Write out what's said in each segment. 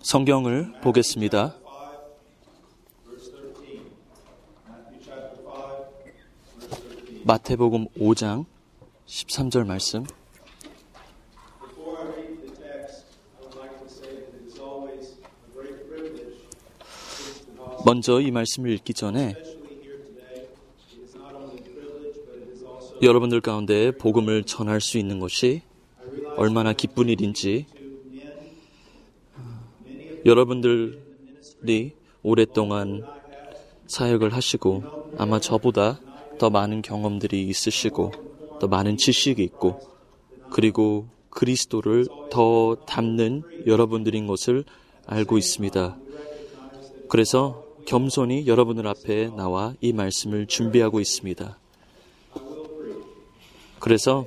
성경을 보겠습니다. 5, verse 13. Matthew chapter 5, verse 13. 마태복음 5장 13절 말씀. Before I read the text, I would like to say that it is always a great privilege to preach the gospel, 먼저 이 말씀을 읽기 전에 여러분들 가운데 복음을 전할 수 있는 것이 얼마나 기쁜 일인지 여러분들이 오랫동안 사역을 하시고 아마 저보다 더 많은 경험들이 있으시고 더 많은 지식이 있고 그리고 그리스도를 더 담는 여러분들인 것을 알고 있습니다. 그래서 겸손히 여러분들 앞에 나와 이 말씀을 준비하고 있습니다. 그래서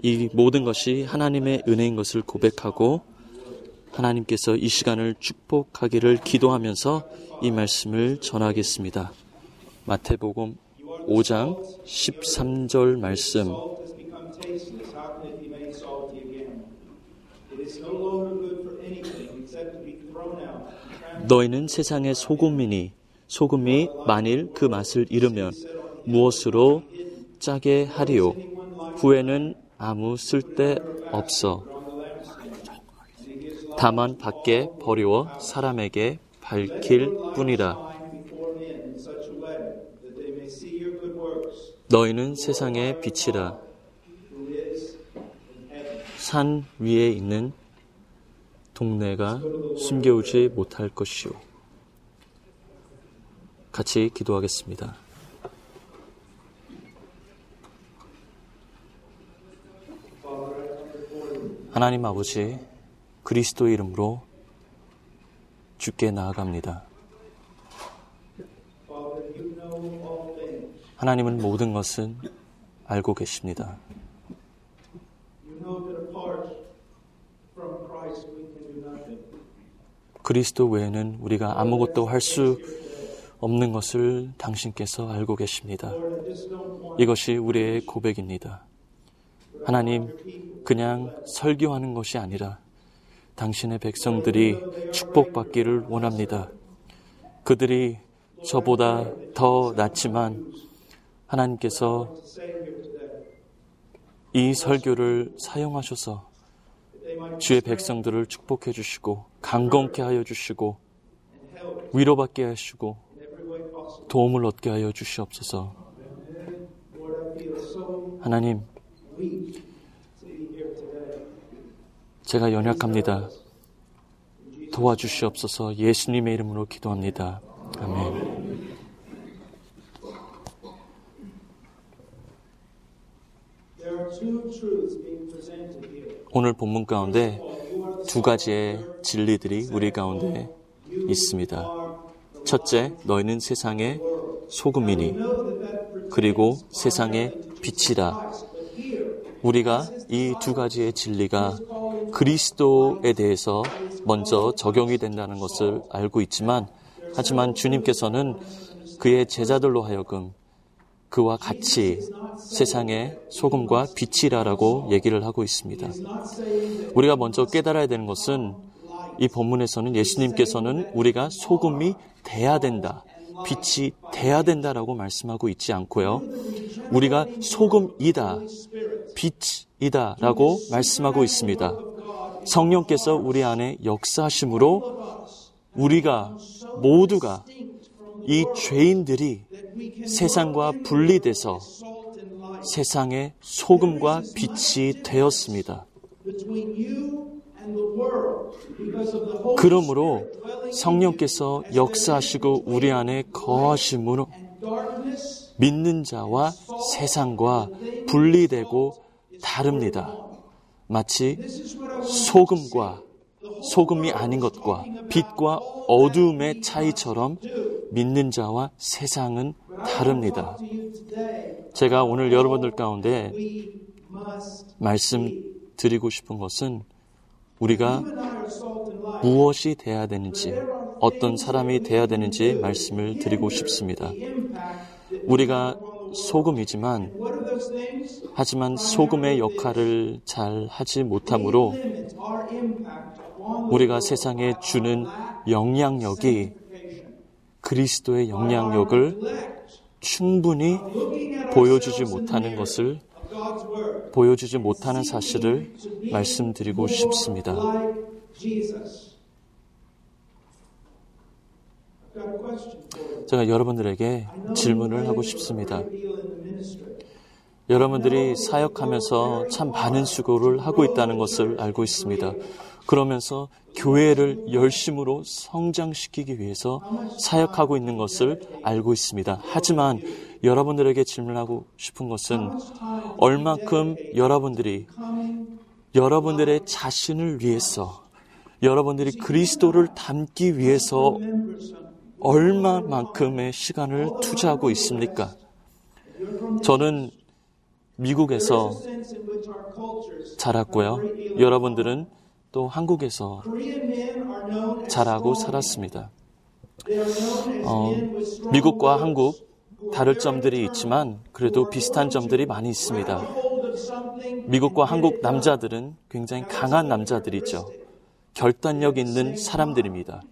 이 모든 것이 하나님의 은혜인 것을 고백하고 하나님께서 이 시간을 축복하기를 기도하면서 이 말씀을 전하겠습니다. 마태복음 5장 13절 말씀. 너희는 세상의 소금이니 소금이 만일 그 맛을 잃으면 무엇으로 짜게 하리요? 후에는 아무 쓸데 없어. 다만 밖에 버리워 사람에게 밝힐 뿐이라. 너희는 세상의 빛이라. 산 위에 있는 동네가 숨겨오지 못할 것이요. 같이 기도하겠습니다. 하나님 아버지, 그리스도 이름으로 주께 나아갑니다. 하나님은 모든 것은 알고 계십니다. 그리스도 외에는 우리가 아무것도 할 수 없는 것을 당신께서 알고 계십니다. 이것이 우리의 고백입니다. 하나님, 그냥 설교하는 것이 아니라 당신의 백성들이 축복받기를 원합니다. 그들이 저보다 더 낫지만 하나님께서 이 설교를 사용하셔서 주의 백성들을 축복해 주시고 강건케 하여 주시고 위로받게 하시고. 도움을 얻게 하여 주시옵소서. 하나님, 제가 연약합니다. 도와주시옵소서 예수님의 이름으로 기도합니다. 아멘. 오늘 본문 가운데 두 가지의 진리들이 우리 가운데 있습니다. 첫째, 너희는 세상의 소금이니, 그리고 세상의 빛이라. 우리가 이 두 가지의 진리가 그리스도에 대해서 먼저 적용이 된다는 것을 알고 있지만, 하지만 주님께서는 그의 제자들로 하여금 그와 같이 세상의 소금과 빛이라라고 얘기를 하고 있습니다. 우리가 먼저 깨달아야 되는 것은 이 본문에서는 예수님께서는 우리가 소금이 돼야 된다. 빛이 돼야 된다라고 말씀하고 있지 않고요. 우리가 소금이다. 빛이다라고 말씀하고 있습니다. 성령께서 우리 안에 역사하심으로 우리가 모두가 이 죄인들이 세상과 분리돼서 세상의 소금과 빛이 되었습니다. 그러므로 성령께서 역사하시고 우리 안에 거하심으로 믿는 자와 세상과 분리되고 다릅니다. 마치 소금과 소금이 아닌 것과 빛과 어둠의 차이처럼 믿는 자와 세상은 다릅니다. 제가 오늘 여러분들 가운데 말씀드리고 싶은 것은 우리가 무엇이 돼야 되는지, 어떤 사람이 돼야 되는지 말씀을 드리고 싶습니다. 우리가 소금이지만 하지만 소금의 역할을 잘 하지 limit 우리가 세상에 주는 영향력이 그리스도의 영향력을 충분히 보여주지 못하는 것을 보여주지 못하는 사실을 말씀드리고 싶습니다. 제가 여러분들에게 질문을 하고 싶습니다. 여러분들이 사역하면서 참 많은 수고를 하고 있다는 것을 알고 있습니다. 그러면서 교회를 열심으로 성장시키기 위해서 사역하고 있는 것을 알고 있습니다. 하지만 여러분들에게 질문하고 싶은 것은 얼만큼 여러분들이 여러분들의 자신을 위해서 여러분들이 그리스도를 닮기 위해서 얼마만큼의 시간을 투자하고 있습니까? 저는 미국에서 자랐고요. 여러분들은 또 한국에서 자라고 살았습니다. 어, 미국과 한국 다를 점들이 있지만 그래도 비슷한 점들이 많이 있습니다. 미국과 한국 남자들은 굉장히 강한 남자들이죠. 결단력 있는 사람들입니다.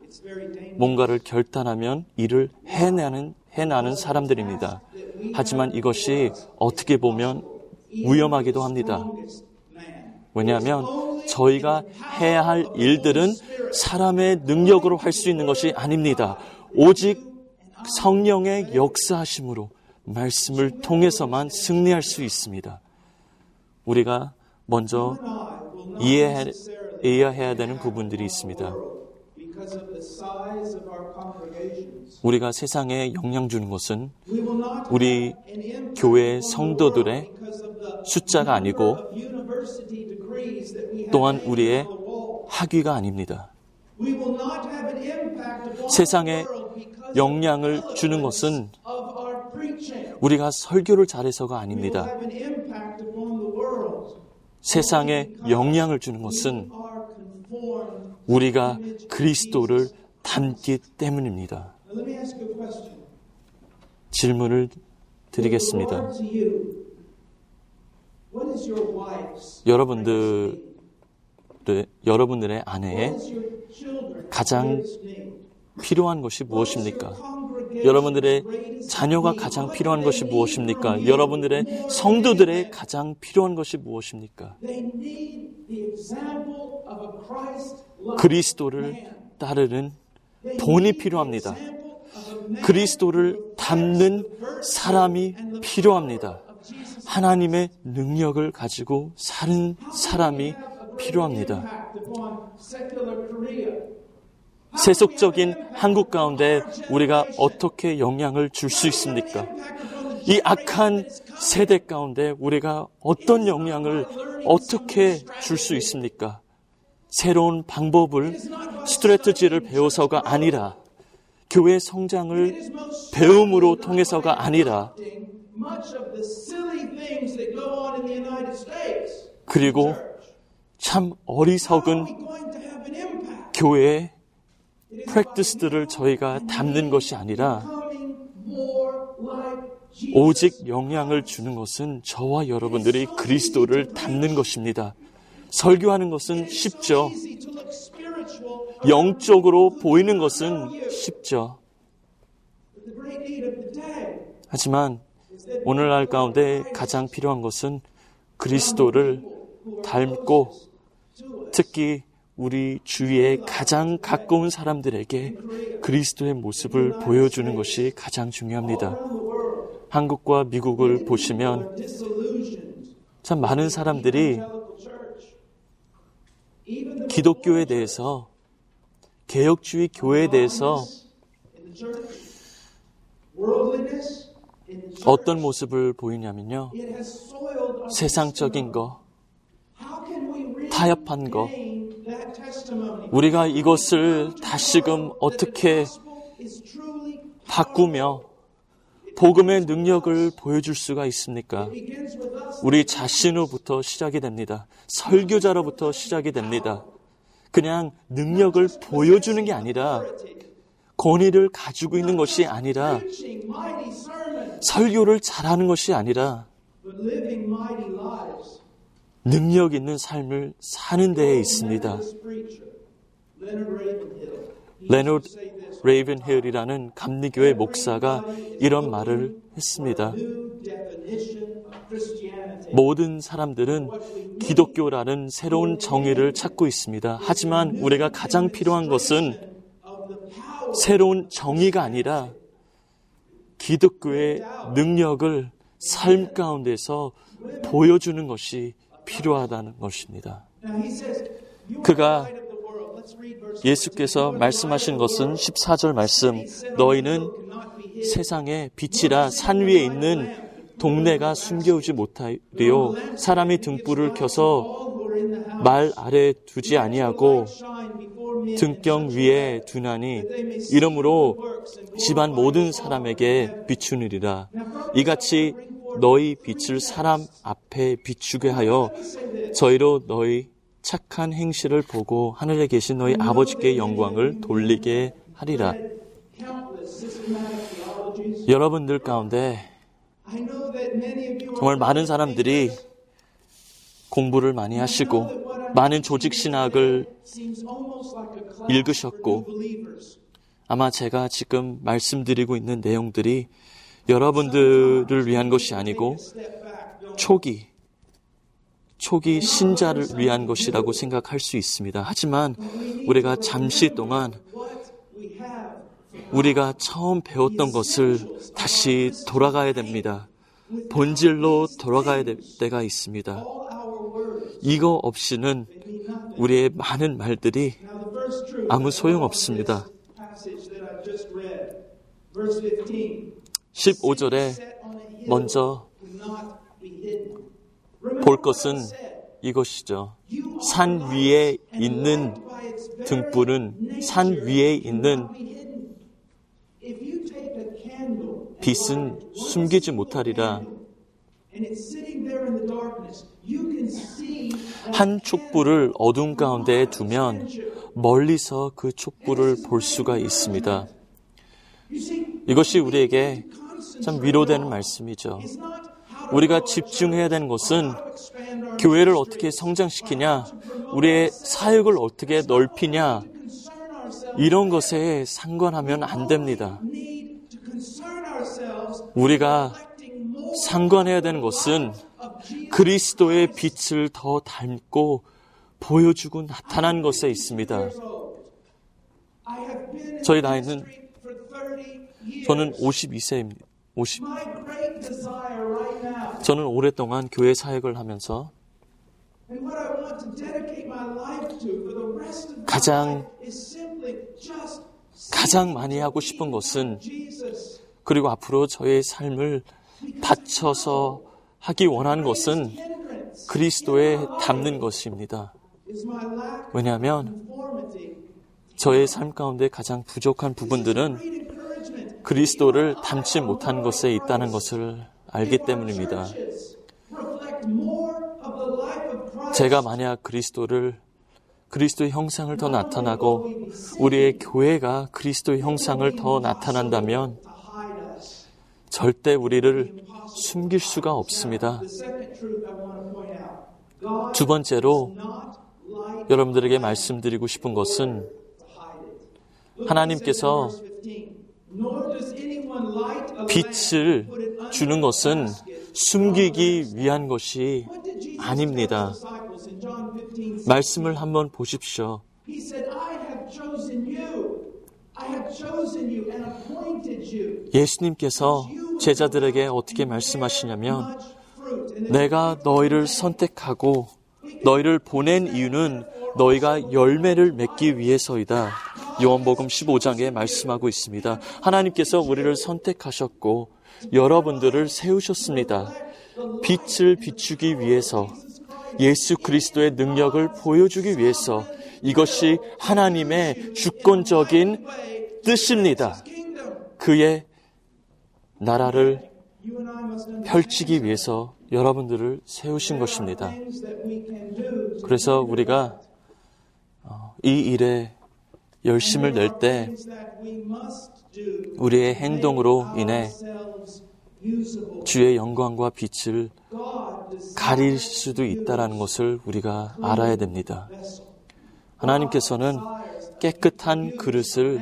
뭔가를 결단하면 일을 해내는, 해나는 사람들입니다. 하지만 이것이 어떻게 보면 위험하기도 합니다. 왜냐하면 저희가 해야 할 일들은 사람의 능력으로 할 수 있는 것이 아닙니다. 오직 성령의 역사하심으로 말씀을 통해서만 승리할 수 있습니다. 우리가 먼저 이해해 야 해야 되는 부분들이 있습니다. 우리가 세상에 영향 주는 것은 우리 교회 성도들의 숫자가 아니고 또한 우리의 학위가 아닙니다. 세상에 영향을 주는 것은 우리가 설교를 잘해서가 아닙니다. 세상에 영향을 주는 것은 우리가 그리스도를 닮기 때문입니다. 질문을 드리겠습니다. 여러분들, 여러분들의 아내의 가장 필요한 것이 무엇입니까? 여러분들의 자녀가 가장 필요한 것이 무엇입니까? 여러분들의 성도들의 가장 필요한 것이 무엇입니까? 그리스도를 따르는 본이 필요합니다. 그리스도를 담는 사람이 필요합니다. 하나님의 능력을 가지고 사는 사람이 필요합니다. 세속적인 한국 가운데 우리가 어떻게 영향을 줄 수 있습니까? 이 악한 세대 가운데 우리가 어떤 영향을 어떻게 줄 수 있습니까? 새로운 방법을 스트레트지를 배워서가 아니라 교회 성장을 배움으로 통해서가 아니라 그리고 참 어리석은 교회 프랙티스들을 저희가 담는 것이 아니라 오직 영향을 주는 것은 저와 여러분들이 그리스도를 담는 것입니다. 설교하는 것은 쉽죠. 영적으로 보이는 것은 쉽죠. 하지만 오늘날 가운데 가장 필요한 것은 그리스도를 닮고 특히 우리 주위에 가장 가까운 사람들에게 그리스도의 모습을 보여주는 것이 가장 중요합니다. 한국과 미국을 보시면 참 많은 사람들이 기독교에 대해서 개혁주의 교회에 대해서 어떤 모습을 보이냐면요. 세상적인 거, 타협한 거, 우리가 이것을 다시금 어떻게 바꾸며 복음의 능력을 보여줄 수가 있습니까? 우리 자신으로부터 시작이 됩니다. 설교자로부터 시작이 됩니다. 그냥 능력을 보여주는 게 아니라 권위를 가지고 있는 것이 아니라 설교를 잘하는 것이 아니라 능력 있는 삶을 사는 데에 있습니다. 레너드 레이븐힐이라는 감리교회 목사가 이런 말을 했습니다. 모든 사람들은 기독교라는 새로운 정의를 찾고 있습니다. 하지만 우리가 가장 필요한 것은 새로운 정의가 아니라 기독교의 능력을 삶 가운데서 보여주는 것이 필요하다는 것입니다. 그가 예수께서 말씀하신 것은 14절 말씀, 너희는 세상의 빛이라 산 위에 있는 동네가 숨겨오지 못하리요. 사람이 등불을 켜서 말 아래 두지 아니하고 등경 위에 두나니 이러므로 집안 모든 사람에게 비추느리라. 이같이 너희 빛을 사람 앞에 비추게 하여 저희로 너희 착한 행실을 보고 하늘에 계신 너희 아버지께 영광을 돌리게 하리라. 여러분들 가운데 정말 많은 사람들이 공부를 많이 하시고 많은 조직 신학을 읽으셨고 아마 제가 지금 말씀드리고 있는 내용들이 여러분들을 위한 것이 아니고 초기 초기 신자를 위한 것이라고 생각할 수 있습니다. 하지만 우리가 잠시 동안 우리가 처음 배웠던 것을 다시 돌아가야 됩니다. 본질로 돌아가야 될 때가 있습니다. 이거 없이는 우리의 많은 말들이 아무 소용 없습니다. 15절에 먼저 볼 것은 이것이죠. 산 위에 있는 등불은 산 위에 있는 빛은 숨기지 못하리라. 한 촛불을 어둠 가운데 두면 멀리서 그 촛불을 볼 수가 있습니다. 이것이 우리에게 참 위로되는 말씀이죠. 우리가 집중해야 되는 것은 교회를 어떻게 성장시키냐, 우리의 사역을 어떻게 넓히냐, 이런 것에 상관하면 안 됩니다. 우리가 상관해야 되는 것은 그리스도의 빛을 더 닮고 보여주고 나타난 것에 있습니다. 저희 나이는 저는 52세입니다. 50. 저는 오랫동안 교회 사역을 하면서 가장 가장 많이 하고 싶은 것은 그리고 앞으로 저의 삶을 바쳐서 하기 원하는 것은 그리스도에 담는 것입니다. 왜냐하면 저의 삶 가운데 가장 부족한 부분들은 그리스도를 담지 못한 것에 있다는 것을 알기 때문입니다. 제가 만약 그리스도를 그리스도의 형상을 더 나타나고 우리의 교회가 그리스도의 형상을 더 나타난다면 절대 우리를 숨길 수가 없습니다. 두 번째로 여러분들에게 말씀드리고 싶은 것은 하나님께서 빛을 주는 것은 숨기기 위한 것이 아닙니다. 말씀을 한번 보십시오. 예수님께서 제자들에게 어떻게 말씀하시냐면 내가 너희를 선택하고 너희를 보낸 이유는 너희가 열매를 맺기 위해서이다. 요한복음 15장에 말씀하고 있습니다. 하나님께서 우리를 선택하셨고 여러분들을 세우셨습니다. 빛을 비추기 위해서 예수 그리스도의 능력을 보여주기 위해서 이것이 하나님의 주권적인 뜻입니다. 그의 나라를 펼치기 위해서 여러분들을 세우신 것입니다. 그래서 우리가 어, 이 일에 열심을 낼 때 우리의 행동으로 인해. 주의 영광과 빛을 가릴 수도 있다라는 것을 우리가 알아야 됩니다. 하나님께서는 깨끗한 그릇을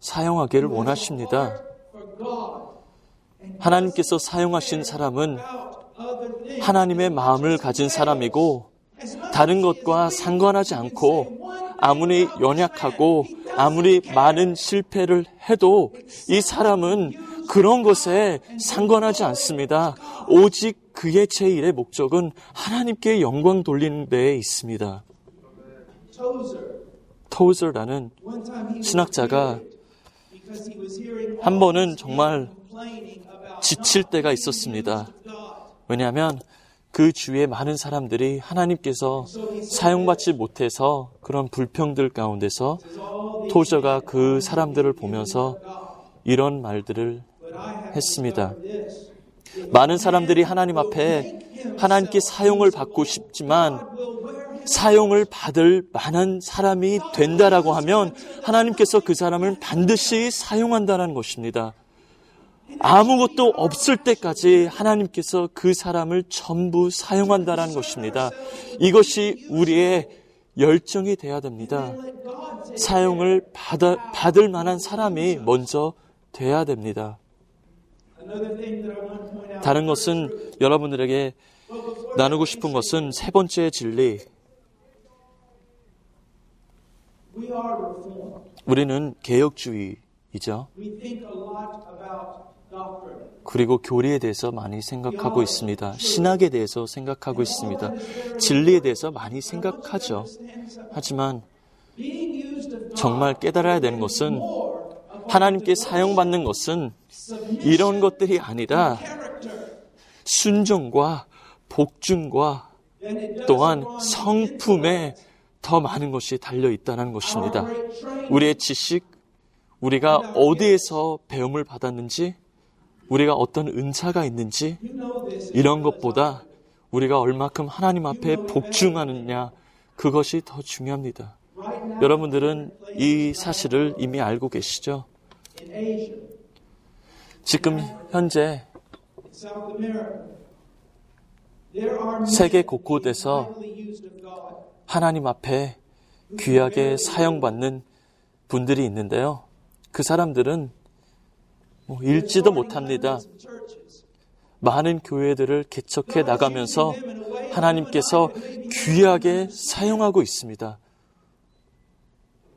사용하기를 원하십니다. 하나님께서 사용하신 사람은. 하나님의 마음을 가진 사람이고 다른 것과 상관하지 않고 아무리 연약하고 아무리 많은 실패를 해도 이 사람은 그런 것에 상관하지 않습니다. 오직 그의 제1의 목적은 하나님께 영광 돌리는 데에 있습니다. 토우저라는 신학자가 한 번은 정말 지칠 때가 있었습니다. 왜냐하면 그 주위에 많은 사람들이 하나님께서 사용받지 못해서 그런 불평들 가운데서 토저가 그 사람들을 보면서 이런 말들을 했습니다. 많은 사람들이 하나님 앞에 하나님께 사용을 받고 싶지만 사용을 받을 만한 사람이 된다라고 하면 하나님께서 그 사람을 반드시 사용한다는 것입니다. 아무것도 없을 때까지 하나님께서 그 사람을 전부 사용한다는 것입니다. 이것이 우리의 열정이 돼야 됩니다. 사용을 받아, 받을 만한 사람이 먼저 돼야 됩니다. 다른 것은 여러분들에게 나누고 싶은 것은 세 번째 진리. 우리는 개혁주의이죠. 그리고 교리에 대해서 많이 생각하고 있습니다. 신학에 대해서 생각하고 있습니다. 진리에 대해서 많이 생각하죠. 하지만 정말 깨달아야 되는 것은 하나님께 사용받는 것은 이런 것들이 아니라 순종과 복중과 또한 성품에 더 많은 것이 달려 있다는 것입니다. 우리의 지식, 우리가 어디에서 배움을 받았는지, 우리가 어떤 은사가 있는지. 이런 것보다 우리가 얼마큼 하나님 앞에 복중하느냐, 그것이 더 중요합니다. 여러분들은 이 사실을 이미 알고 계시죠? 지금 현재 세계 곳곳에서. 하나님 앞에 귀하게 사용받는 분들이 있는데요. 그 사람들은 뭐 읽지도 못합니다. 많은 교회들을 개척해 나가면서 하나님께서 귀하게 사용하고 있습니다.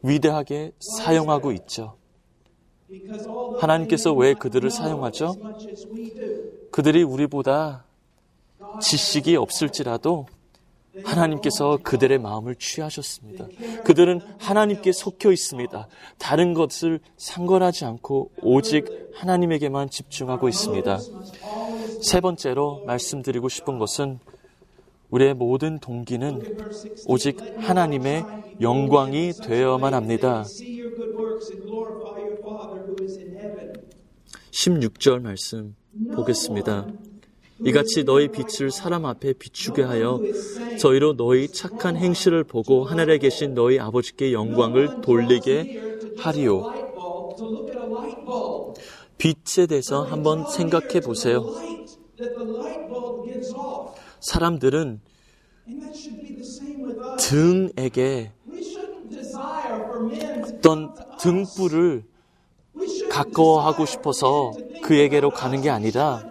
위대하게 사용하고 있죠. 하나님께서 왜 그들을 사용하죠? 그들이 우리보다 지식이 없을지라도 하나님께서 그들의 마음을 취하셨습니다. 그들은 하나님께 속혀 있습니다. 다른 것을 상관하지 않고 오직 하나님에게만 집중하고 있습니다. 세 번째로 말씀드리고 싶은 것은 우리의 모든 동기는 오직 하나님의 영광이 되어야만 합니다. see your good works and glorify your Father who is in heaven. 16절 말씀 보겠습니다. 이같이 너희 빛을 사람 앞에 비추게 하여 저희로 너희 착한 행실을 보고 하늘에 계신 너희 아버지께 영광을 돌리게 bulb. 빛에 대해서 한번 생각해 보세요. 사람들은. 등에게 어떤 등불을 가까워하고 싶어서 그에게로 가는. 게 아니라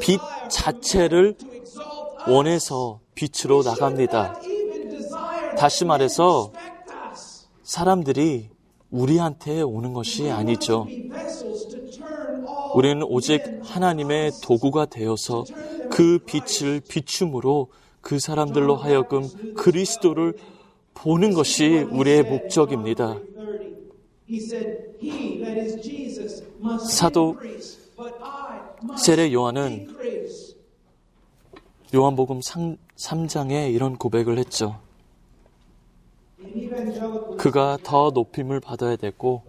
빛 자체를. 원해서 빛으로 나갑니다. 다시 말해서. 사람들이 우리한테 오는 것이 아니죠. 우리는 오직 하나님의 도구가 되어서 그 빛을 비춤으로 그 사람들로 하여금 그리스도를 보는 것이 우리의 목적입니다. 30. He said, He, that is Jesus, must 사도 세례 요한은. 요한복음 3, 3장에 이런 고백을 했죠. 그가 더 높임을 받아야 되고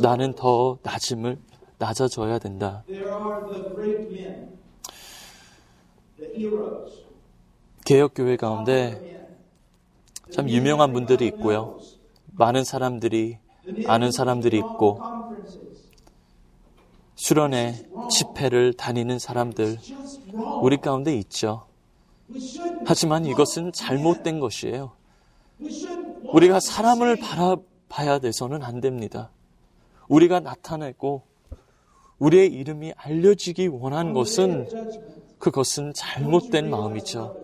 나는 더 낮음을 낮아져야 된다. 개혁교회 가운데 참 유명한 분들이 있고요. 많은 사람들이 아는 사람들이 있고 수련회 집회를 다니는 사람들. 우리 가운데 있죠. 하지만 이것은 잘못된 것이에요. 우리가 사람을 바라봐야 돼서는 안 됩니다. 우리가 나타내고 우리의 이름이 알려지기 원한 것은. 그것은 잘못된 마음이죠.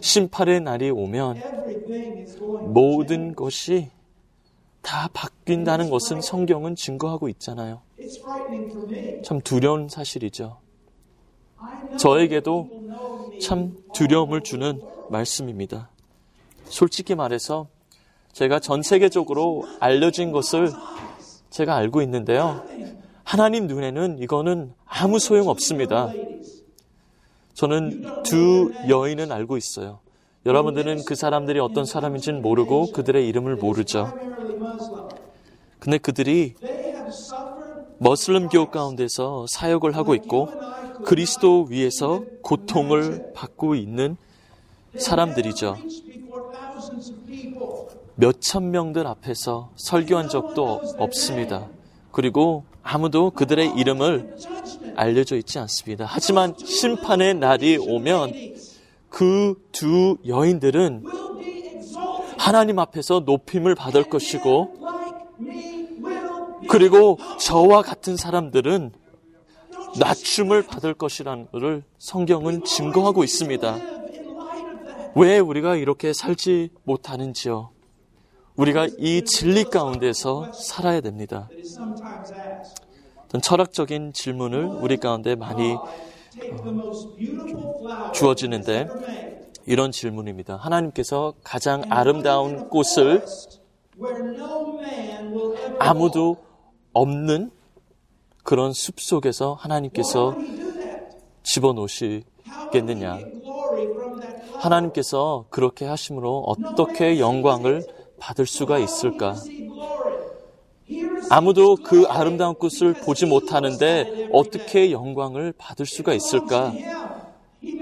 심판의 날이 오면 모든 것이 다 바뀐다는 것은 성경은 증거하고 있잖아요. 참 두려운 사실이죠. 저에게도. 참 두려움을 주는 말씀입니다. 솔직히 말해서 제가 전 세계적으로 알려진 것을 제가 알고 있는데요. 하나님 눈에는 이거는 아무 소용 없습니다. 저는 두 여인은 알고 있어요. 여러분들은 그 사람들이 어떤 사람인지는 모르고 그들의 이름을 모르죠. 근데 그들이 머슬림교 가운데서 사역을 하고 있고 그리스도 위에서 고통을 받고 있는 사람들이죠. 몇천 명들 앞에서 설교한 적도 없습니다. 그리고 아무도 그들의 이름을. 알려져 있지 않습니다. 하지만 심판의 날이 오면 그 두 여인들은 하나님 앞에서 높임을 받을 것이고 그리고 저와 같은 사람들은 낮춤을 받을 것이라는 것을 성경은 증거하고 있습니다. 왜 우리가 이렇게 살지 못하는지요? 우리가 이 진리 가운데서 살아야 됩니다. 어떤 철학적인 질문을 우리 가운데 많이 flower 주어지는데. 이런 질문입니다. 하나님께서 가장 아름다운 꽃을 아무도 없는 그런 숲 속에서 하나님께서? 집어넣으시겠느냐? 하나님께서 그렇게 하심으로 어떻게 영광을 받을 수가 있을까? 아무도 그 아름다운 꽃을 보지 못하는데 어떻게 영광을 받을 수가 있을까?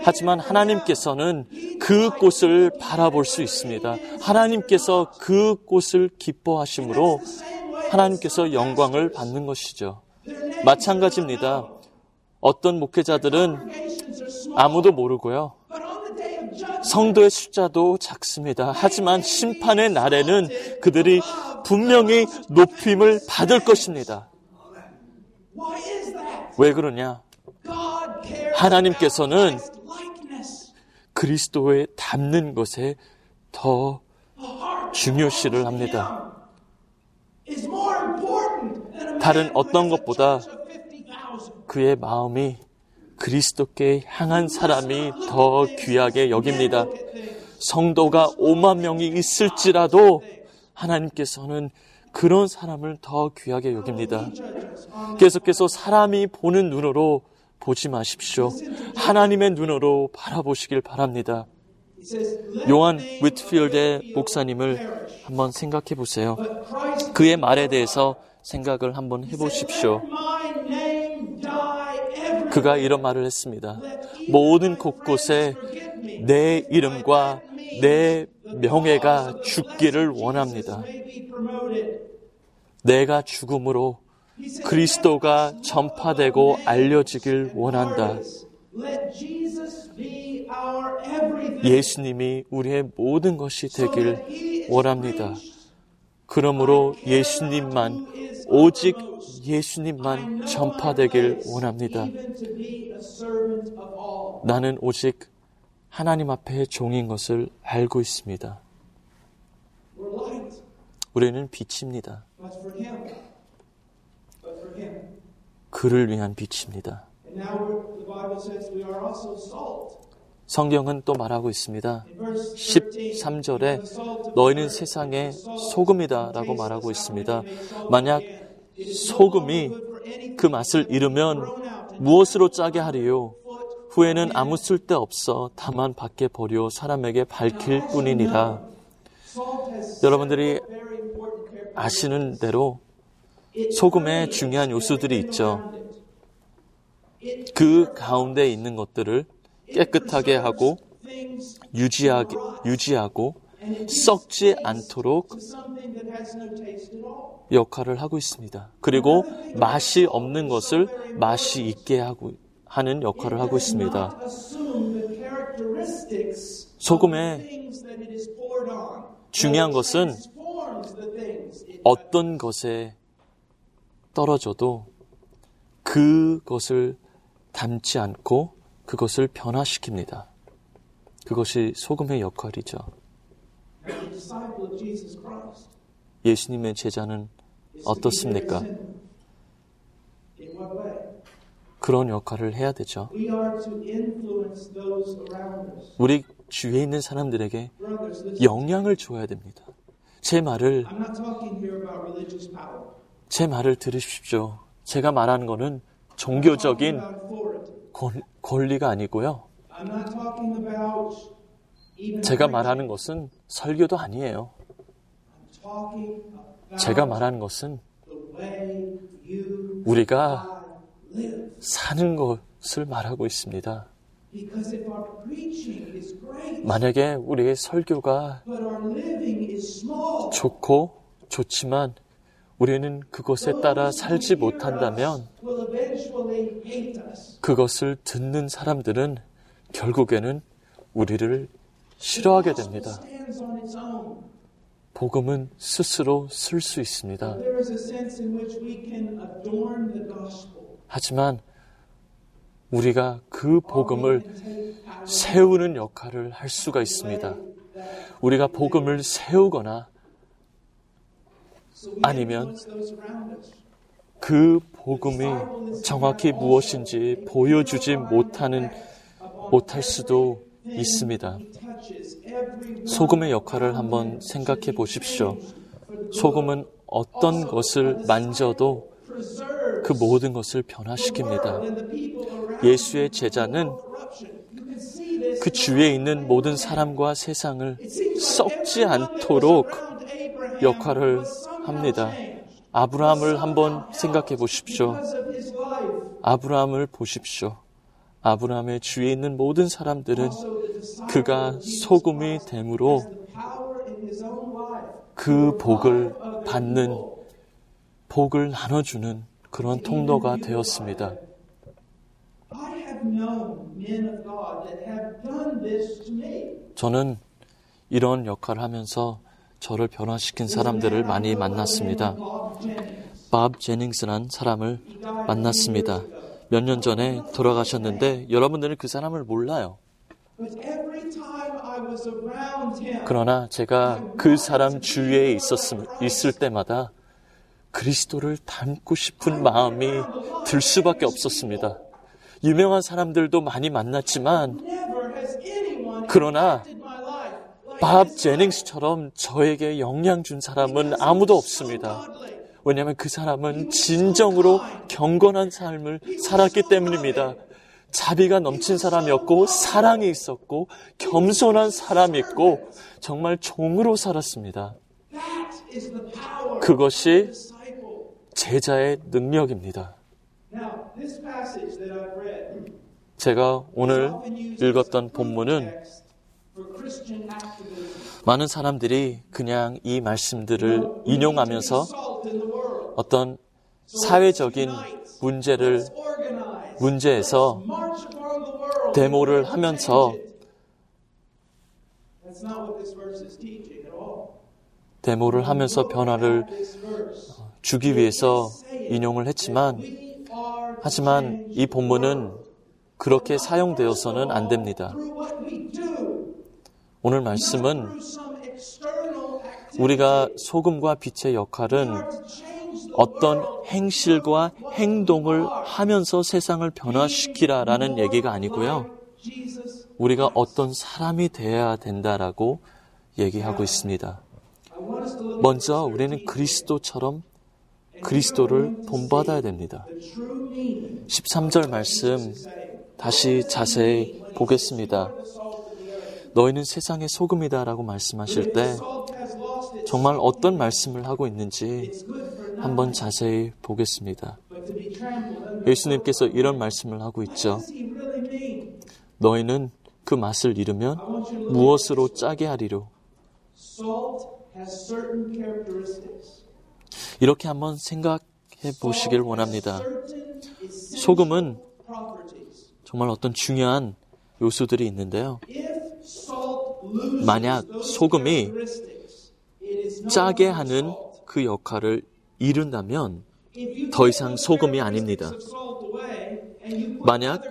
하지만 하나님께서는 그 꽃을 바라볼 수 있습니다. 하나님께서 그 꽃을 기뻐하심으로 하나님께서 영광을 받는 것이죠. 마찬가지입니다. 어떤 목회자들은 아무도 모르고요. 성도의 숫자도 작습니다. 하지만 심판의 날에는 그들이 분명히 높임을 받을 것입니다. 왜 그러냐? 하나님께서는. 그리스도에 닮는 것에 더 중요시를 합니다. 다른 어떤 것보다 church of 50,000. 그의 마음이 그리스도께 향한 사람이 더 귀하게 여깁니다. 성도가 5만 명이 있을지라도 하나님께서는 그런 사람을 더 귀하게 여깁니다. 계속해서 사람이 보는 눈으로 보지 마십시오. 하나님의 눈으로 바라보시길 바랍니다. He says, "Let 요한 위트필드의 목사님을 한번 생각해 보세요. 그의 말에 대해서 생각을 한번 해보십시오. 그가 이런 말을 했습니다. 모든 곳곳에 내 이름과 내 명예가 죽기를 원합니다. 내가 죽음으로 그리스도가 전파되고 알려지길 원한다. 예수님이 우리의 모든 것이 되길 원합니다. 그러므로 예수님만, 오직 예수님만 전파되길 원합니다. 나는 오직 하나님 앞에 종인 것을 알고 있습니다. 우리는 빛입니다. 그를 위한 빛입니다. 성경은 또 말하고 있습니다. In verse 13, 13절에 너희는 세상의 소금이다 라고 말하고 있습니다. 만약 소금이 그 맛을 잃으면 무엇으로 짜게 하리요? 후에는 아무 쓸데 없어 다만 밖에 버려 사람에게 밝힐 뿐이니라. 여러분들이. 아시는 대로 소금에 중요한 요소들이 있죠. 그 가운데 있는 것들을 깨끗하게 하고 유지하게, 유지하고 썩지 않도록. 역할을 하고 있습니다. 그리고 맛이 없는 것을 맛이 있게 하고 하는 역할을 하고 있습니다. 소금의. 중요한 것은 어떤 것에 떨어져도 그것을 담지 않고 그것을 변화시킵니다. 그것이 소금의 역할이죠. 예수님의 제자는 어떻습니까? 그런 역할을 해야 되죠. 우리 주위에 있는 사람들에게. 영향을 줘야 됩니다. 제 말을. 제 말을 들으십시오. 제가 말하는 거는 종교적인. 권, 권리가 아니고요. I'm not talking about even 제가. 말하는 것은 설교도 아니에요. 제가 말하는 것은 the way you 우리가. 사는 것을 말하고 있습니다. Because if our preaching is great, 만약에 우리의 설교가 but our living is small, 좋고 좋지만 우리는 그것에 따라 살지 못한다면. 그것을 듣는 사람들은 결국에는 우리를 싫어하게 됩니다. 복음은 스스로 쓸 수 있습니다. 하지만 우리가 그 복음을 세우는 역할을 할 수가 있습니다. 우리가 복음을 세우거나 아니면. 그 복음이 정확히 무엇인지 보여주지 못하는 못할 수도 있습니다. 소금의 역할을 한번 생각해 보십시오. 소금은 어떤 것을 만져도 그 모든 것을 변화시킵니다. 예수의 제자는 그 주위에 있는 모든 사람과 세상을 썩지 않도록 역할을 합니다. 아브라함을 한번 생각해 보십시오. 아브라함을 보십시오. 아브라함의 주위에 있는 모든 사람들은 그가 소금이 life 그 복을 받는 복을 나눠주는 그런 통로가 되었습니다. 저는 이런 역할을 하면서 저를 변화시킨 사람들을 많이 만났습니다. 밥 제닝스란 사람을 만났습니다. 몇 년 전에 돌아가셨는데 여러분들은 그 사람을 몰라요. 그러나 제가 그 사람 주위에 있었음, 있을 때마다 그리스도를 닮고 싶은 마음이 들 수밖에 없었습니다. 유명한 사람들도 많이 만났지만 그러나 밥. 제닝스처럼 저에게 영향 준 사람은 아무도 없습니다. 왜냐하면 그 사람은 진정으로 경건한 삶을 살았기 때문입니다. 자비가 넘친 사람이었고 사랑이 있었고 겸손한 사람이었고 정말 종으로 살았습니다. 그것이. 제자의 능력입니다. 제가 오늘 읽었던 본문은 많은 사람들이 그냥 이 말씀들을 인용하면서. 어떤 사회적인 문제를. 문제에서. 데모를 하면서. 데모를 하면서 변화를. 주기 위해서 인용을 했지만 하지만 이 본문은 그렇게 사용되어서는 안 됩니다. 오늘 말씀은. 우리가 소금과 빛의 역할은 어떤. 행실과 행동을 하면서 세상을 변화시키라라는 얘기가 아니고요. 우리가 어떤 사람이 되어야 된다라고 얘기하고 있습니다. 먼저 우리는 그리스도처럼 그리스도를 본받아야 됩니다. at the true meaning 13절 말씀 다시 자세히 보겠습니다. 너희는 세상의 소금이다라고 말씀하실 때 정말 어떤 말씀을 하고 있는지 한번 자세히 보겠습니다. 예수님께서 이런 말씀을 하고 있죠. 너희는 그 맛을 잃으면 무엇으로 짜게 characteristics. 이렇게 한번 생각해 보시길 원합니다. 소금은. 정말 어떤 중요한 요소들이 있는데요. 만약 소금이 짜게 하는. 그 역할을 이룬다면 더 이상 소금이 아닙니다. 만약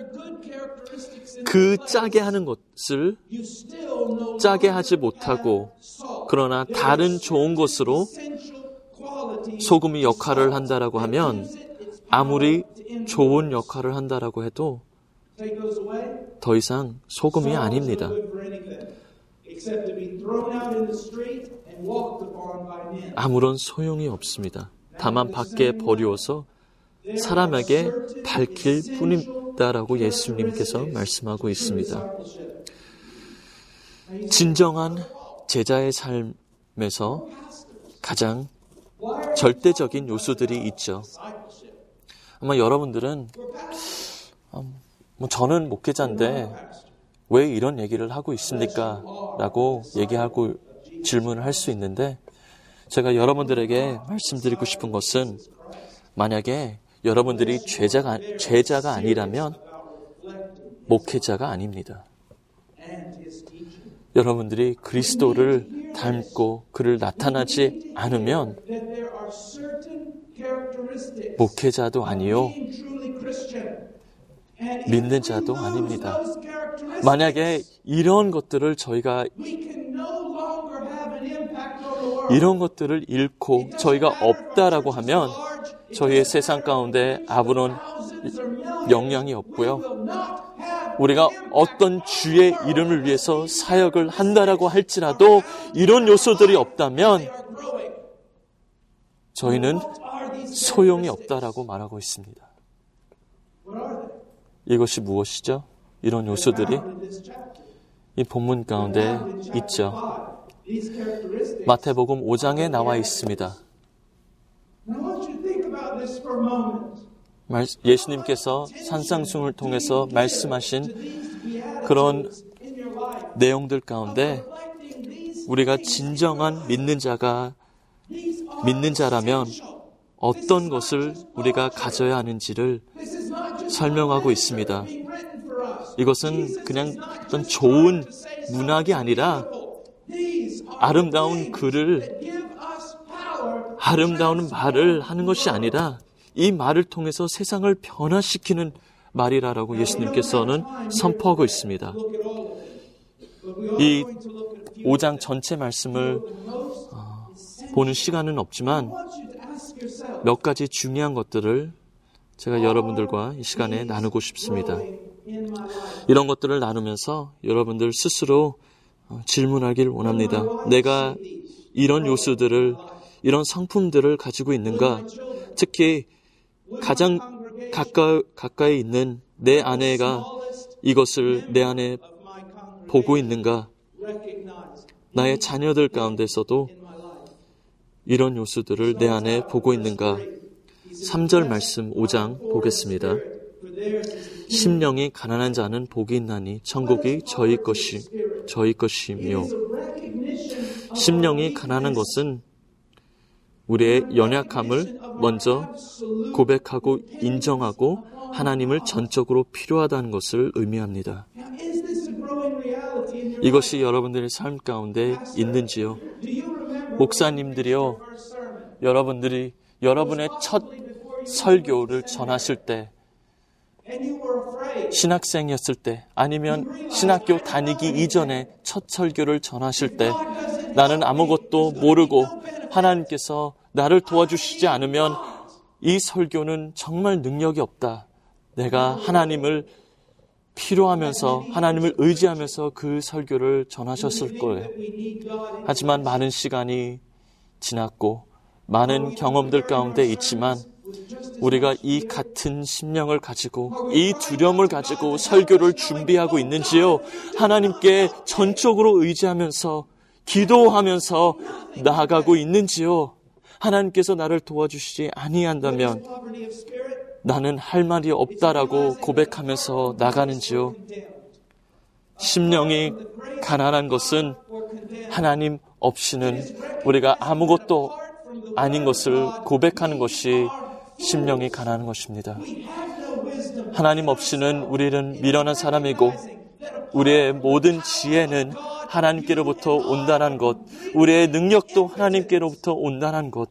그 짜게 하는 것을 짜게 하지 못하고. 그러나 다른 좋은 것으로 소금이 역할을 한다라고 하면 아무리. 좋은 역할을 한다라고 해도 더 이상 소금이 아닙니다. 아무런 소용이 없습니다. 다만 밖에 버리워서 사람에게 밝힐 뿐이다라고 예수님께서 말씀하고 있습니다. 진정한 제자의 삶에서 가장 절대적인 요소들이 있죠. 아마 여러분들은 음, 뭐 저는 목회자인데 왜 이런 얘기를 하고 있습니까? 라고 얘기하고 질문을 할 수 있는데 제가 여러분들에게 말씀드리고 싶은 것은 만약에 여러분들이 죄자가, 죄자가 아니라면 목회자가 아닙니다. 여러분들이 그리스도를 닮고 그를 나타나지 않으면 목회자도 아니요, 믿는 자도 아닙니다. 만약에 이런 것들을 저희가 이런 것들을 잃고 저희가 없다라고 하면 저희의 세상 가운데 아무런 영향이 없고요. 우리가 어떤 주의 이름을 위해서 사역을 한다라고 할지라도 이런 요소들이 없다면 저희는 소용이 없다라고 말하고 있습니다. 이것이 무엇이죠? 이런 요소들이 이 본문 가운데 있죠. 마태복음 5장에 나와 있습니다. 예수님께서 산상승을 통해서 말씀하신 그런 내용들 가운데 우리가 진정한 믿는 자가 믿는 자라면 어떤 것을 우리가 가져야 하는지를 설명하고 있습니다. 이것은 그냥 어떤 좋은 문학이 아니라 아름다운 글을 아름다운 말을 하는 것이 아니라 이 말을 통해서 세상을 변화시키는 말이라라고 예수님께서는 선포하고 있습니다. 이 5장 전체 말씀을 보는 시간은 없지만 몇 가지 중요한 것들을 제가 여러분들과 이 시간에 나누고 싶습니다. 이런 것들을 나누면서 여러분들 스스로 질문하길 원합니다. 내가 이런 요소들을, 이런 성품들을 가지고 있는가? 특히 가장 가까, 가까이 있는 내 아내가 이것을 내 안에 보고 있는가? 나의 자녀들 가운데서도 이런 요소들을 내 안에 보고 있는가? 3절 말씀 5장 보겠습니다. 심령이 가난한 자는 복이 있나니 천국이 저희 것이 저희 것이며 심령이 가난한 것은 우리의 연약함을 먼저 고백하고 인정하고 하나님을 전적으로 필요하다는 것을 의미합니다. 이것이 여러분들의 삶 가운데 있는지요? 목사님들이요, 여러분들이 여러분의 첫 설교를 전하실 때, 신학생이었을 때, 아니면 신학교 다니기 이전에 첫 설교를 전하실 때, 나는 아무것도 모르고 하나님께서 나를 도와주시지 않으면 이 설교는 정말 능력이 없다. 내가 하나님을 필요하면서 하나님을 의지하면서 그 설교를 전하셨을 거예요. 하지만 많은 시간이 지났고 많은 경험들 가운데 있지만 우리가 이 같은 심령을 가지고 이 두려움을 가지고 설교를 준비하고 있는지요? 하나님께 전적으로 의지하면서 기도하면서 나아가고 있는지요? 하나님께서 나를 도와주시지 아니한다면 나는 할 말이 없다라고 고백하면서 나가는지요? 심령이 가난한 것은 하나님 없이는 우리가 아무것도 아닌 것을 고백하는 것이 심령이 가난한 것입니다. 하나님 없이는 우리는 미련한 사람이고 우리의 모든 지혜는 하나님께로부터 온다는 것, 우리의 능력도 하나님께로부터 온다는 것,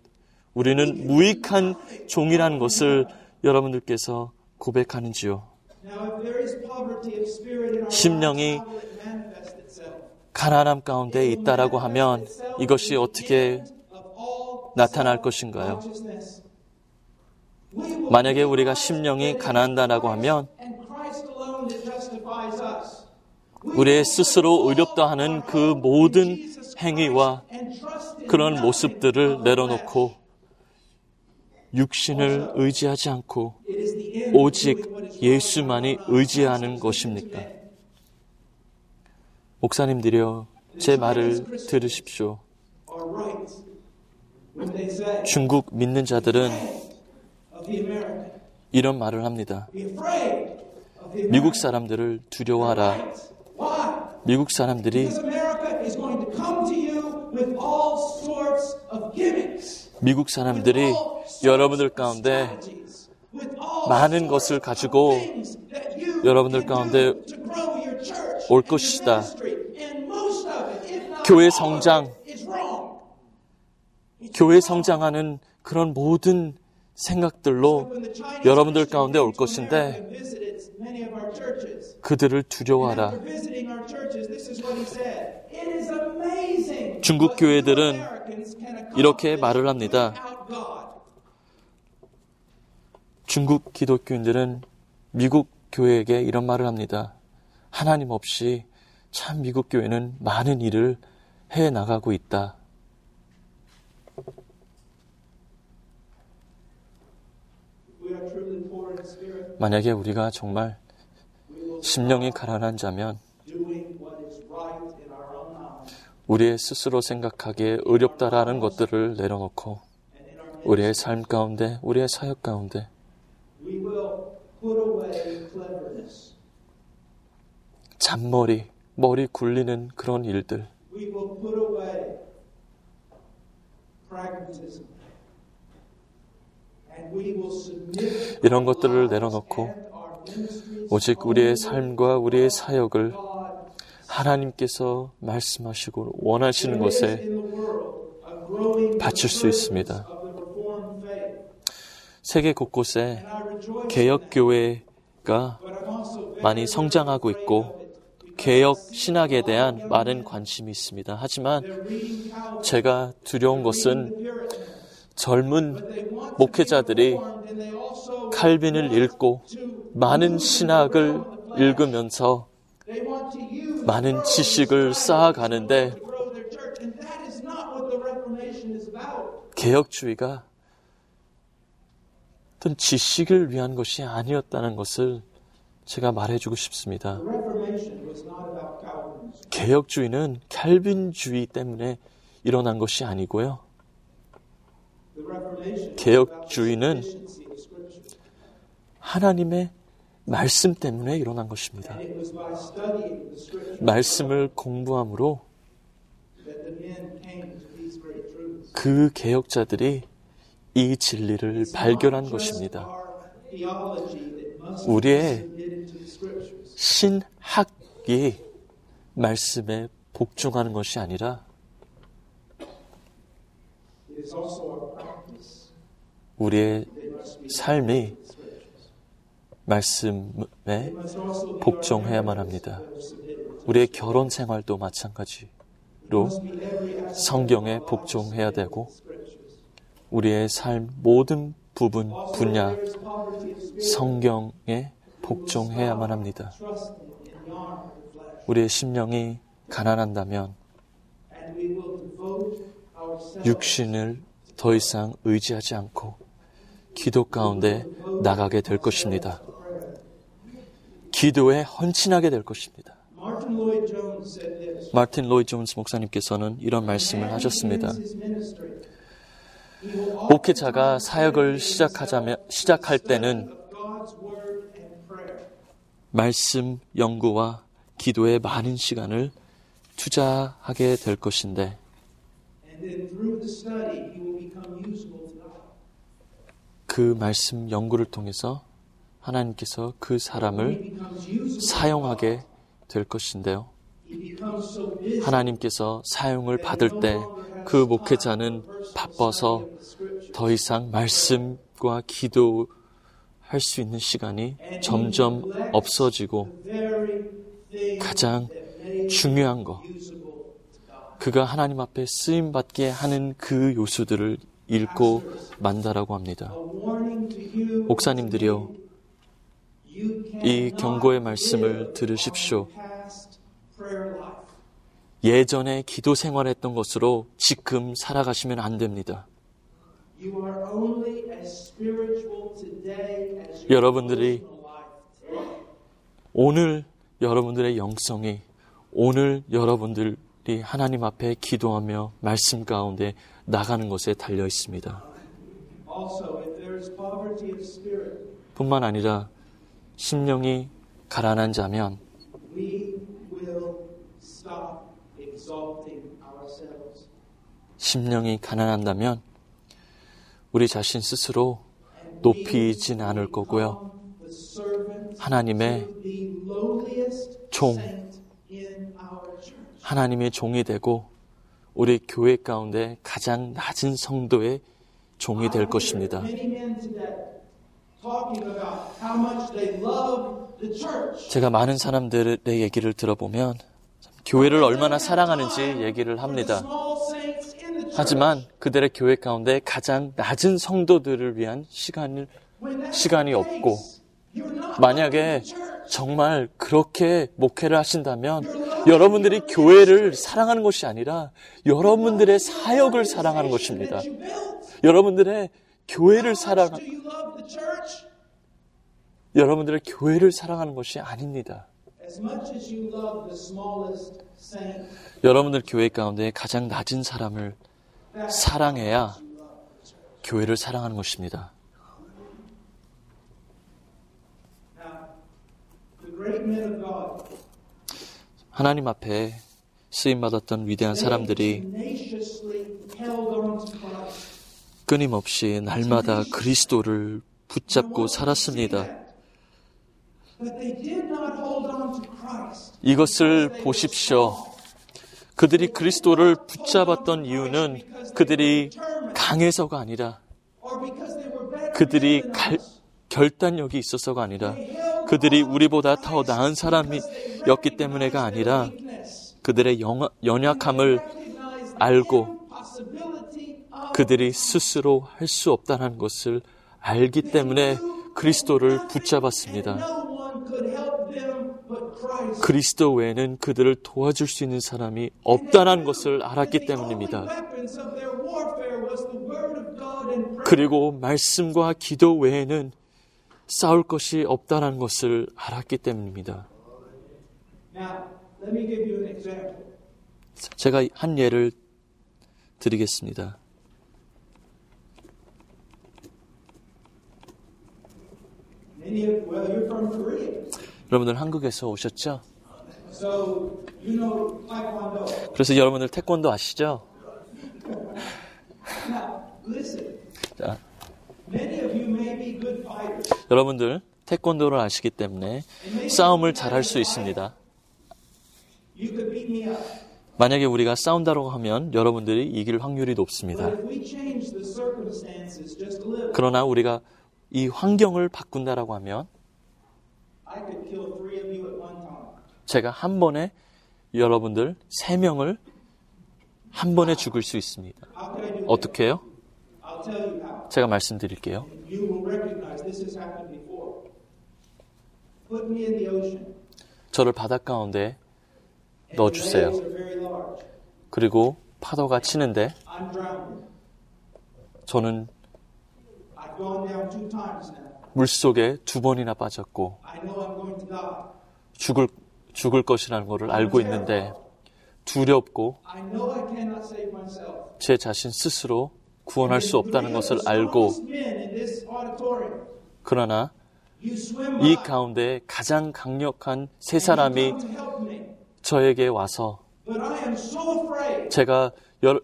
우리는 무익한 종이라는 것을 여러분들께서 고백하는지요. 심령이 가난함 가운데 있다라고 하면 이것이 어떻게 나타날 것인가요? 만약에 우리가 심령이 가난하다라고 하면 우리의 스스로 의롭다 하는 그 모든 행위와 그런 모습들을 내려놓고 육신을 의지하지 않고 오직 예수만이 의지하는 것입니까? 목사님들이여, 제 말을 들으십시오. 중국 믿는 자들은 이런 말을 합니다. 미국 사람들을 두려워하라. 미국 사람들이 미국 사람들이 여러분들 가운데 많은 것을 가지고 여러분들 가운데 올 것이다. 교회 성장, 교회 성장하는 그런 모든 생각들로 여러분들 가운데 올 것인데 그들을 두려워하라. 중국 교회들은 이렇게 말을 합니다. 중국 기독교인들은 미국 교회에게 이런 말을 합니다. 하나님 없이 참 미국 교회는 많은 일을 해 나가고 있다. 만약에 우리가 정말 심령이 가난한 자면 우리의 스스로 생각하기에 어렵다라는 것들을 내려놓고 우리의 삶 가운데, 우리의 사역 가운데 잔머리, 머리 굴리는 그런 일들 이런 것들을 내려놓고 오직 우리의 삶과 우리의 사역을 하나님께서 말씀하시고 원하시는 것에 바칠 수 있습니다. 세계 곳곳에 개혁교회가 많이 성장하고 있고 개혁 신학에 대한 많은 관심이 있습니다. 하지만 제가 두려운 것은 젊은 목회자들이 칼빈을 읽고 많은 신학을 읽으면서 많은 지식을 쌓아가는데 개혁주의가 어떤 지식을 위한 것이 아니었다는 것을 제가 말해주고 싶습니다. 개혁주의는 칼빈주의 때문에 일어난 것이 아니고요. 개혁주의는 하나님의 말씀 때문에 일어난 것입니다. 말씀을 공부함으로 그 개혁자들이 이 진리를 발견한 것입니다. 우리의 신학이 말씀에 복종하는 것이 아니라 우리의 삶이 말씀에 복종해야만 합니다. 우리의 결혼 생활도 마찬가지로 성경에 복종해야 되고 우리의 삶 모든 부분 분야 성경에 복종해야만 합니다. 우리의 심령이 가난한다면 육신을 더 이상 의지하지 않고 기도 가운데 나가게 될 것입니다. 기도에 헌신하게 될 것입니다. 마틴 로이 존스 목사님께서는 이런 말씀을 하셨습니다. 목회자가 사역을 시작하자면, 시작할 때는 말씀 연구와 기도에 많은 시간을 투자하게 될 것인데 And then through the study, he will become usable to God. 그 말씀 연구를 통해서 하나님께서 그 사람을. 사용하게 될 것인데요. 하나님께서 사용을 받을 때 그 목회자는 바빠서 더 이상 말씀과 기도할 수 있는 시간이 점점 없어지고 가장 중요한 God. 그가 하나님 앞에 쓰임 받게 하는 그 요소들을 읽고 만다라고 합니다. You 이 경고의 말씀을 들으십시오. 예전에 기도 생활했던 것으로 지금 살아가시면 안 됩니다. 여러분들이. 오늘 여러분들의 영성이 오늘 여러분들 이 하나님 앞에 기도하며 말씀 가운데 나가는 것에 달려 있습니다. Also, if there is poverty of spirit, 뿐만 아니라 심령이 가난한 자면 we will stop exalting ourselves. 심령이 가난한다면 우리 자신 스스로 높이진 않을 거고요. 하나님의 종. 하나님의 종이 되고 우리 교회 가운데 가장 낮은 성도의 종이 될 것입니다. 제가 많은 사람들의 얘기를 들어보면 교회를 얼마나 사랑하는지 얘기를 합니다. 하지만 그들의 교회 가운데 가장 낮은 성도들을 위한 시간을 시간이 없고 만약에. 정말 그렇게 목회를 하신다면 여러분들이 교회를 사랑하는 것이 아니라 여러분들의 사역을 사랑하는 것입니다. 여러분들의 교회를 사랑? 여러분들의 교회를 사랑하는 것이 아닙니다. 여러분들 교회 가운데 가장 낮은 사람을 사랑해야 교회를 사랑하는 것입니다. 하나님 앞에 쓰임 받았던 위대한 사람들이. 끊임없이 날마다 그리스도를 붙잡고 살았습니다. 이것을 보십시오. 그들이 그리스도를 붙잡았던 이유는 그들이 강해서가 아니라 그들이 갈-. 결단력이 있어서가 아니라 그들이 우리보다 더 나은 사람이었기 때문에가 아니라. 그들의 영- 연약함을 알고 그들이 스스로 할 수 없다는 것을 알기 때문에 그리스도를 붙잡았습니다. 그리스도 외에는 그들을 도와줄 수 있는 사람이 없다는 것을 알았기 때문입니다. 그리고 말씀과 기도 외에는 싸울 것이 없다는 것을 알았기 때문입니다. Now, let me give you an example. 제가 한 예를 드리겠습니다. 여러분들 한국에서 오셨죠? So, you know Taekwondo. 그래서 여러분들 태권도 아시죠? 여러분들 태권도를 아시기 때문에 싸움을 잘할 수 있습니다. 만약에 우리가 싸운다고 하면 여러분들이 이길 확률이 높습니다. 그러나 우리가 이 환경을 바꾼다라고 하면. 제가 한 번에 여러분들 세 명을 한 번에 죽일 수 있습니다. 어떻게 해요? 제가 말씀드릴게요. 저를 바닷 가운데 넣어주세요. 그리고 파도가 치는데. 저는 I've gone down two times now. 물 속에 두 번이나 빠졌고 I know I'm going to die. 죽을 죽을 것이라는 것을 알고 있는데 두렵고 I know I cannot save myself. 제 자신 스스로 구원할 수 없다는 것을 알고 그러나 이 가운데 가장 강력한 세 사람이. 저에게 와서 But I am so afraid. 제가 여,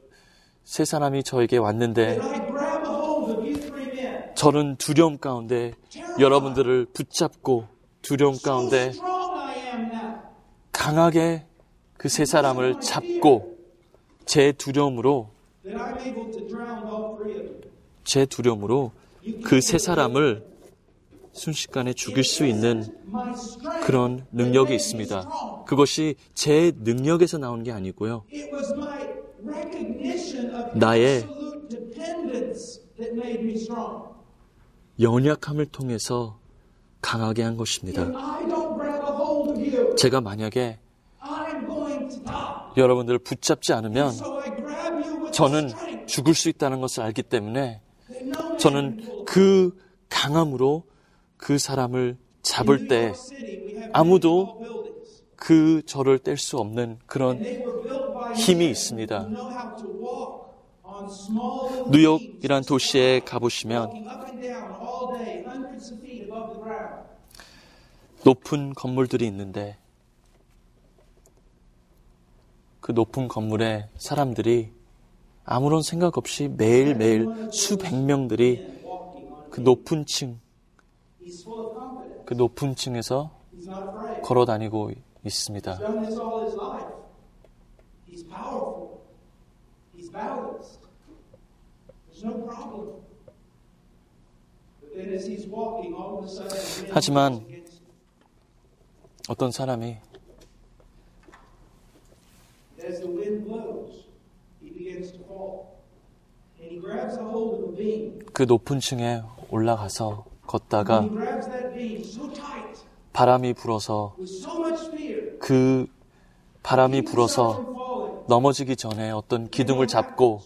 세 사람이 저에게 왔는데 that I grab a hold of you three men. 저는 두려움 가운데 여러분들을 붙잡고 두려움 가운데 strong I am now. 강하게 그 세 사람을 잡고 제 두려움으로. 제 두려움으로 그 세 사람을 순식간에 죽일 수 있는 그런 능력이 있습니다. 그것이 제 능력에서 나온 게 아니고요. 나의. 연약함을 통해서 강하게 한 것입니다. 제가 만약에. 여러분들을 붙잡지 않으면 저는 죽을 수 있다는 것을 알기 때문에 저는. 그 강함으로 그 사람을 잡을 때 아무도. 그 저를 뗄 수 없는 그런 힘이 있습니다. 뉴욕이란 도시에 가보시면. 높은 건물들이 있는데 그 높은 건물에 사람들이 아무런 생각 없이 매일매일 수백 명들이. 그 높은 층, 그 높은 층에서. 걸어 다니고 있습니다. 하지만. 어떤 사람이. 그 높은 층에 올라가서 걷다가 바람이 불어서 그 바람이 불어서. 넘어지기 전에 어떤 기둥을 잡고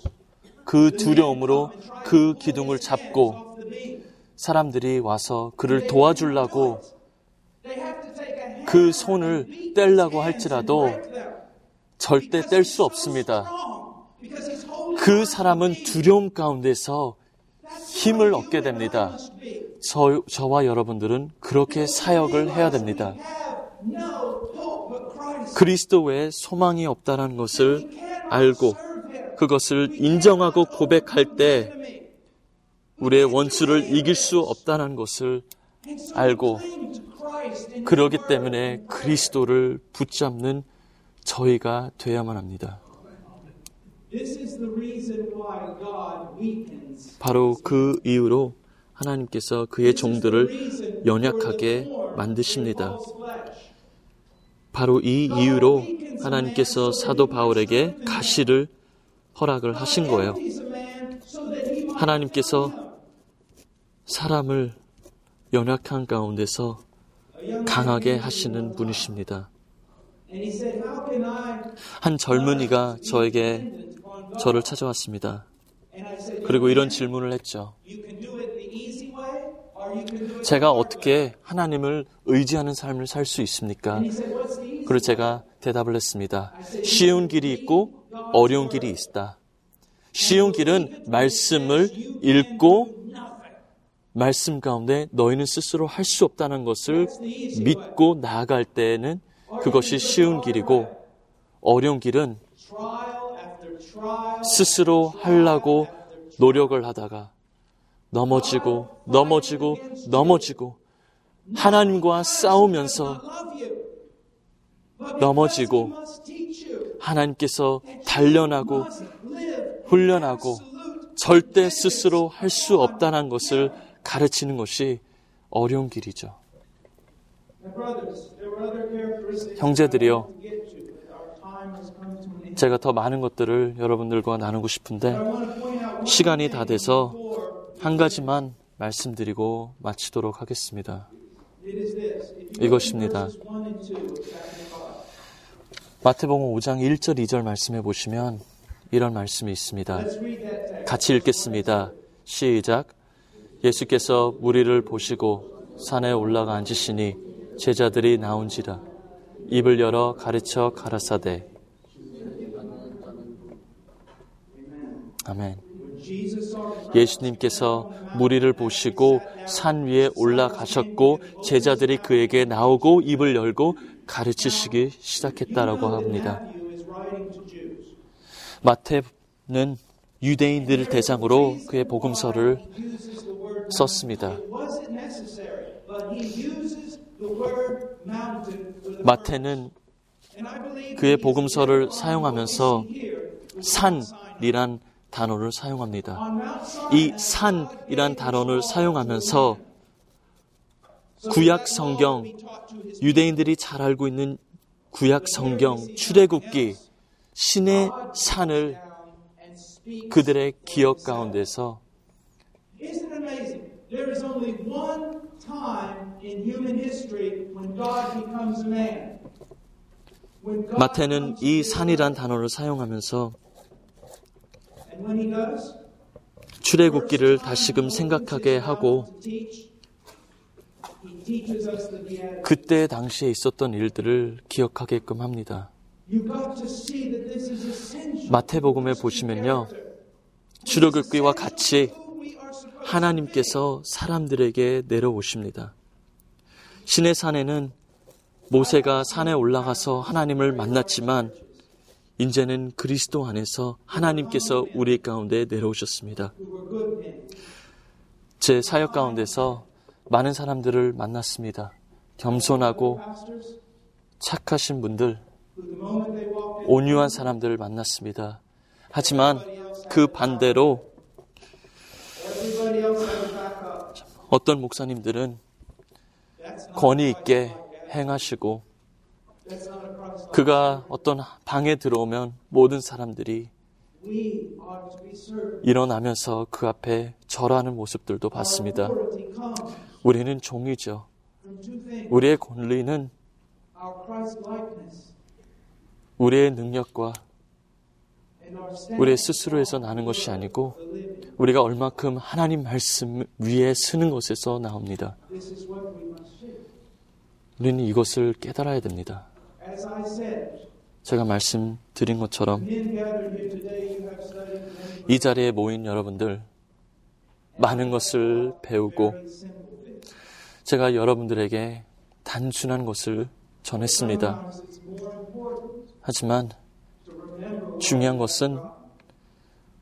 그 두려움으로 그 기둥을 잡고. 사람들이 와서 그를 도와주려고 그 손을 hands 할지라도. 절대 뗄 수 없습니다. 그 사람은 두려움 가운데서 힘을 얻게 됩니다. 저, 저와 여러분들은 그렇게 사역을 해야 됩니다. 그리스도 외에 소망이 없다는 것을 알고 그것을 인정하고 고백할 때 우리의 원수를 이길 수 없다는 것을 알고 그러기 때문에 그리스도를 붙잡는 저희가 돼야만 합니다. 바로 그 이유로 하나님께서 그의 종들을 연약하게 만드십니다. 바로 이 이유로 하나님께서 사도 바울에게 가시를 허락을 하신 거예요. 하나님께서 사람을 연약한 가운데서 강하게 하시는 분이십니다. 한 젊은이가 저에게 저를 찾아왔습니다. 그리고 이런 질문을 했죠. 제가 어떻게 하나님을 의지하는 삶을 살 수 있습니까? 그리고 제가 대답을 했습니다. 쉬운 길이 있고 어려운 길이 있다. 쉬운 길은 말씀을 읽고 말씀 가운데 너희는 스스로 할 수 없다는 것을 믿고 나아갈 때에는 그것이 쉬운 길이고 어려운 길은 스스로 하려고 노력을 하다가 넘어지고 넘어지고 넘어지고 하나님과 싸우면서 넘어지고 하나님께서 단련하고 훈련하고 절대 스스로 할 수 없다는 것을 가르치는 것이 어려운 길이죠. 형제들이요. 제가 더 많은 것들을 여러분들과 나누고 싶은데 시간이 다 돼서 한 가지만 말씀드리고 마치도록 하겠습니다. 이것입니다. 마태복음 5장 1절 2절 말씀해 보시면 이런 말씀이 있습니다. 같이 읽겠습니다. 시작. 예수께서 무리를 보시고 산에 올라가 앉으시니 제자들이 나온지라 입을 열어 가르쳐 가라사대 아멘. 예수님께서 무리를 보시고 산 위에 올라가셨고 제자들이 그에게 나오고 입을 열고 가르치시기 시작했다라고 합니다. 마태는 유대인들을 대상으로 그의 복음서를 썼습니다. 마태는 그의 복음서를 사용하면서. 산이란 단어를 사용합니다. 이 산이란 단어를 사용하면서 구약 성경, 유대인들이 잘 알고 있는 구약 성경, 출애굽기, 신의 산을 그들의 기억 가운데서 마태는 이 산이란 단어를 사용하면서 And when he does, 출애굽기를 다시금 생각하게 하고. 그때 당시에 있었던 일들을 기억하게끔 합니다. You got to see that this is essential. 마태복음에 보시면요. 출애굽기와 같이 하나님께서 사람들에게 내려오십니다. 신의 산에는 모세가 산에 올라가서 하나님을 만났지만 이제는 그리스도 안에서 하나님께서 우리 가운데 내려오셨습니다. 제 사역 가운데서 많은 사람들을 만났습니다. 겸손하고 착하신 분들, 온유한 사람들을 만났습니다. 하지만 그 반대로. 어떤 목사님들은 권위 있게 행하시고 그가 어떤 방에 들어오면 모든 사람들이. 일어나면서 그 앞에 절하는 모습들도 봤습니다. 우리는 종이죠. 우리의 권리는 우리의 능력과. 우리의 스스로에서 나는 것이 아니고. 우리가 얼마큼 하나님 말씀 위에 쓰는 것에서 나옵니다. 우리는 이것을 깨달아야 됩니다. As I said, 제가 말씀드린 것처럼 이 자리에 모인 여러분들 많은 것을 배우고. 제가 여러분들에게 단순한 것을 전했습니다. 하지만 중요한 것은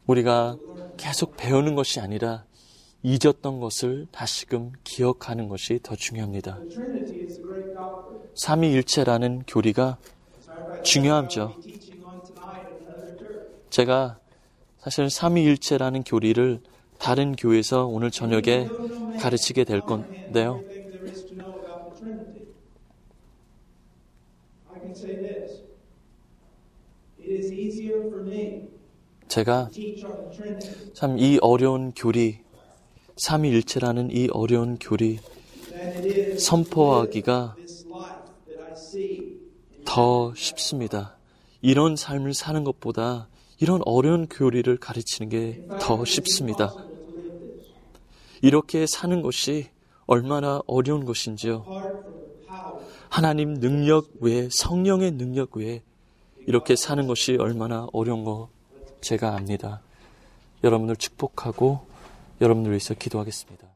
우리가 계속 배우는 것이 아니라 잊었던 것을 다시금 기억하는 것이 더 중요합니다. 삼위일체라는 교리가 중요하죠. 제가 사실 삼위일체라는 교리를 다른 교회에서 오늘 저녁에 가르치게 될 건데요. 제가 참 이 어려운 교리, 삼위일체라는 이 어려운 교리 선포하기가 더 쉽습니다. 이런 삶을 사는 것보다 이런 어려운 교리를 가르치는 게 더 쉽습니다. 이렇게 사는 것이 얼마나 어려운 것인지요. 하나님 능력 외에 성령의 능력 외에 이렇게 사는 것이 얼마나 어려운 거 제가 압니다. 여러분을 축복하고 여러분을 위해서 기도하겠습니다.